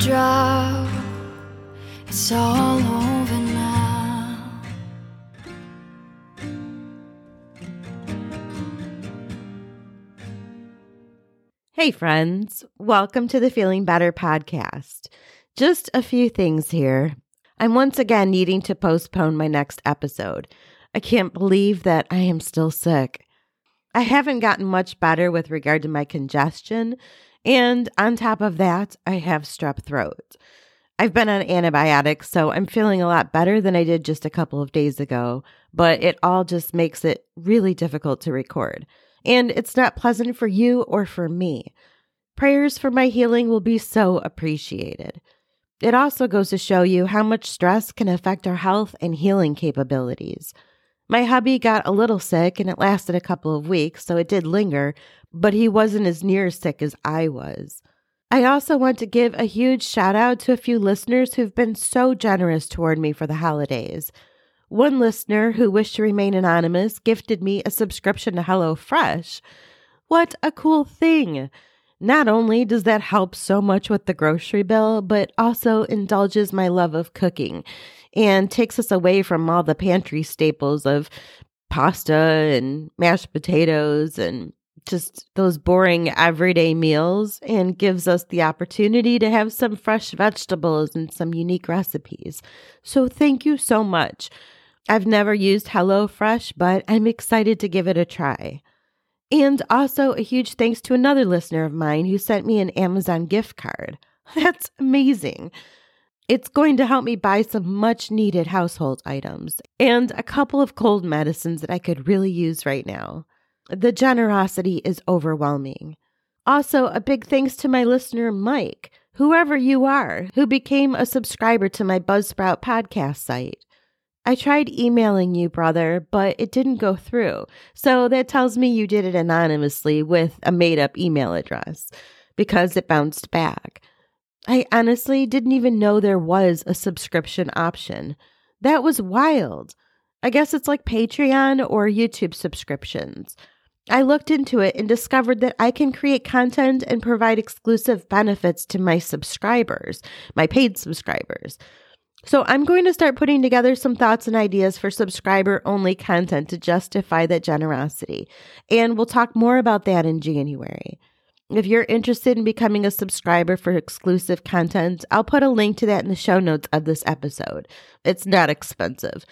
drop. It's all over now. Hey, friends, welcome to the Feeling Better podcast. Just a few things here. I'm once again needing to postpone my next episode. I can't believe that I am still sick. I haven't gotten much better with regard to my congestion, and on top of that, I have strep throat. I've been on antibiotics, so I'm feeling a lot better than I did just a couple of days ago, but it all just makes it really difficult to record and it's not pleasant for you or for me. Prayers for my healing will be so appreciated. It also goes to show you how much stress can affect our health and healing capabilities. My hubby got a little sick and it lasted a couple of weeks, so it did linger, but he wasn't as near as sick as I was. I also want to give a huge shout out to a few listeners who've been so generous toward me for the holidays. One listener who wished to remain anonymous gifted me a subscription to HelloFresh. What a cool thing! Not only does that help so much with the grocery bill, but also indulges my love of cooking and takes us away from all the pantry staples of pasta and mashed potatoes and just those boring everyday meals and gives us the opportunity to have some fresh vegetables and some unique recipes. So, thank you so much. I've never used HelloFresh, but I'm excited to give it a try. And also a huge thanks to another listener of mine who sent me an Amazon gift card. That's amazing. It's going to help me buy some much needed household items and a couple of cold medicines that I could really use right now. The generosity is overwhelming. Also, a big thanks to my listener, Mike, whoever you are, who became a subscriber to my Buzzsprout podcast site. I tried emailing you, brother, but it didn't go through. So that tells me you did it anonymously with a made up email address because it bounced back. I honestly didn't even know there was a subscription option. That was wild. I guess it's like Patreon or YouTube subscriptions. I looked into it and discovered that I can create content and provide exclusive benefits to my subscribers, my paid subscribers. So I'm going to start putting together some thoughts and ideas for subscriber only content to justify that generosity. And we'll talk more about that in January. If you're interested in becoming a subscriber for exclusive content, I'll put a link to that in the show notes of this episode. It's not expensive.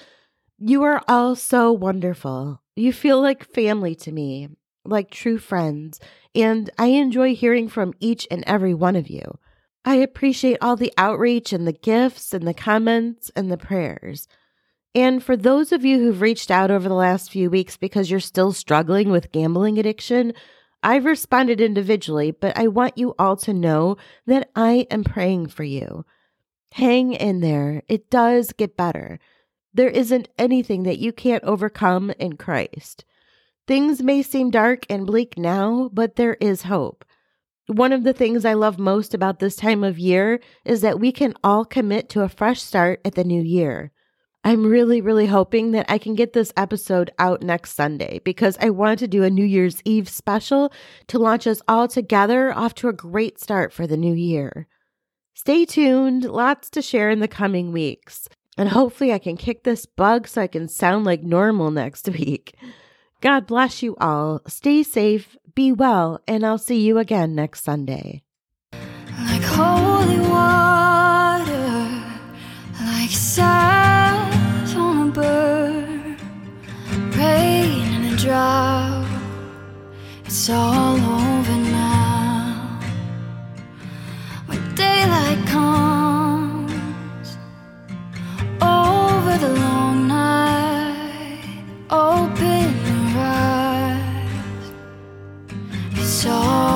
You are all so wonderful. You feel like family to me, like true friends, and I enjoy hearing from each and every one of you. I appreciate all the outreach and the gifts and the comments and the prayers. And for those of you who've reached out over the last few weeks because you're still struggling with gambling addiction, I've responded individually, but I want you all to know that I am praying for you. Hang in there. It does get better. There isn't anything that you can't overcome in Christ. Things may seem dark and bleak now, but there is hope. One of the things I love most about this time of year is that we can all commit to a fresh start at the new year. I'm really, really hoping that I can get this episode out next Sunday because I want to do a New Year's Eve special to launch us all together off to a great start for the new year. Stay tuned, lots to share in the coming weeks. And hopefully, I can kick this bug so I can sound like normal next week. God bless you all. Stay safe, be well, and I'll see you again next Sunday. Like holy water, like salt drop. It's all over now. When daylight comes over the long night, open your eyes. It's all.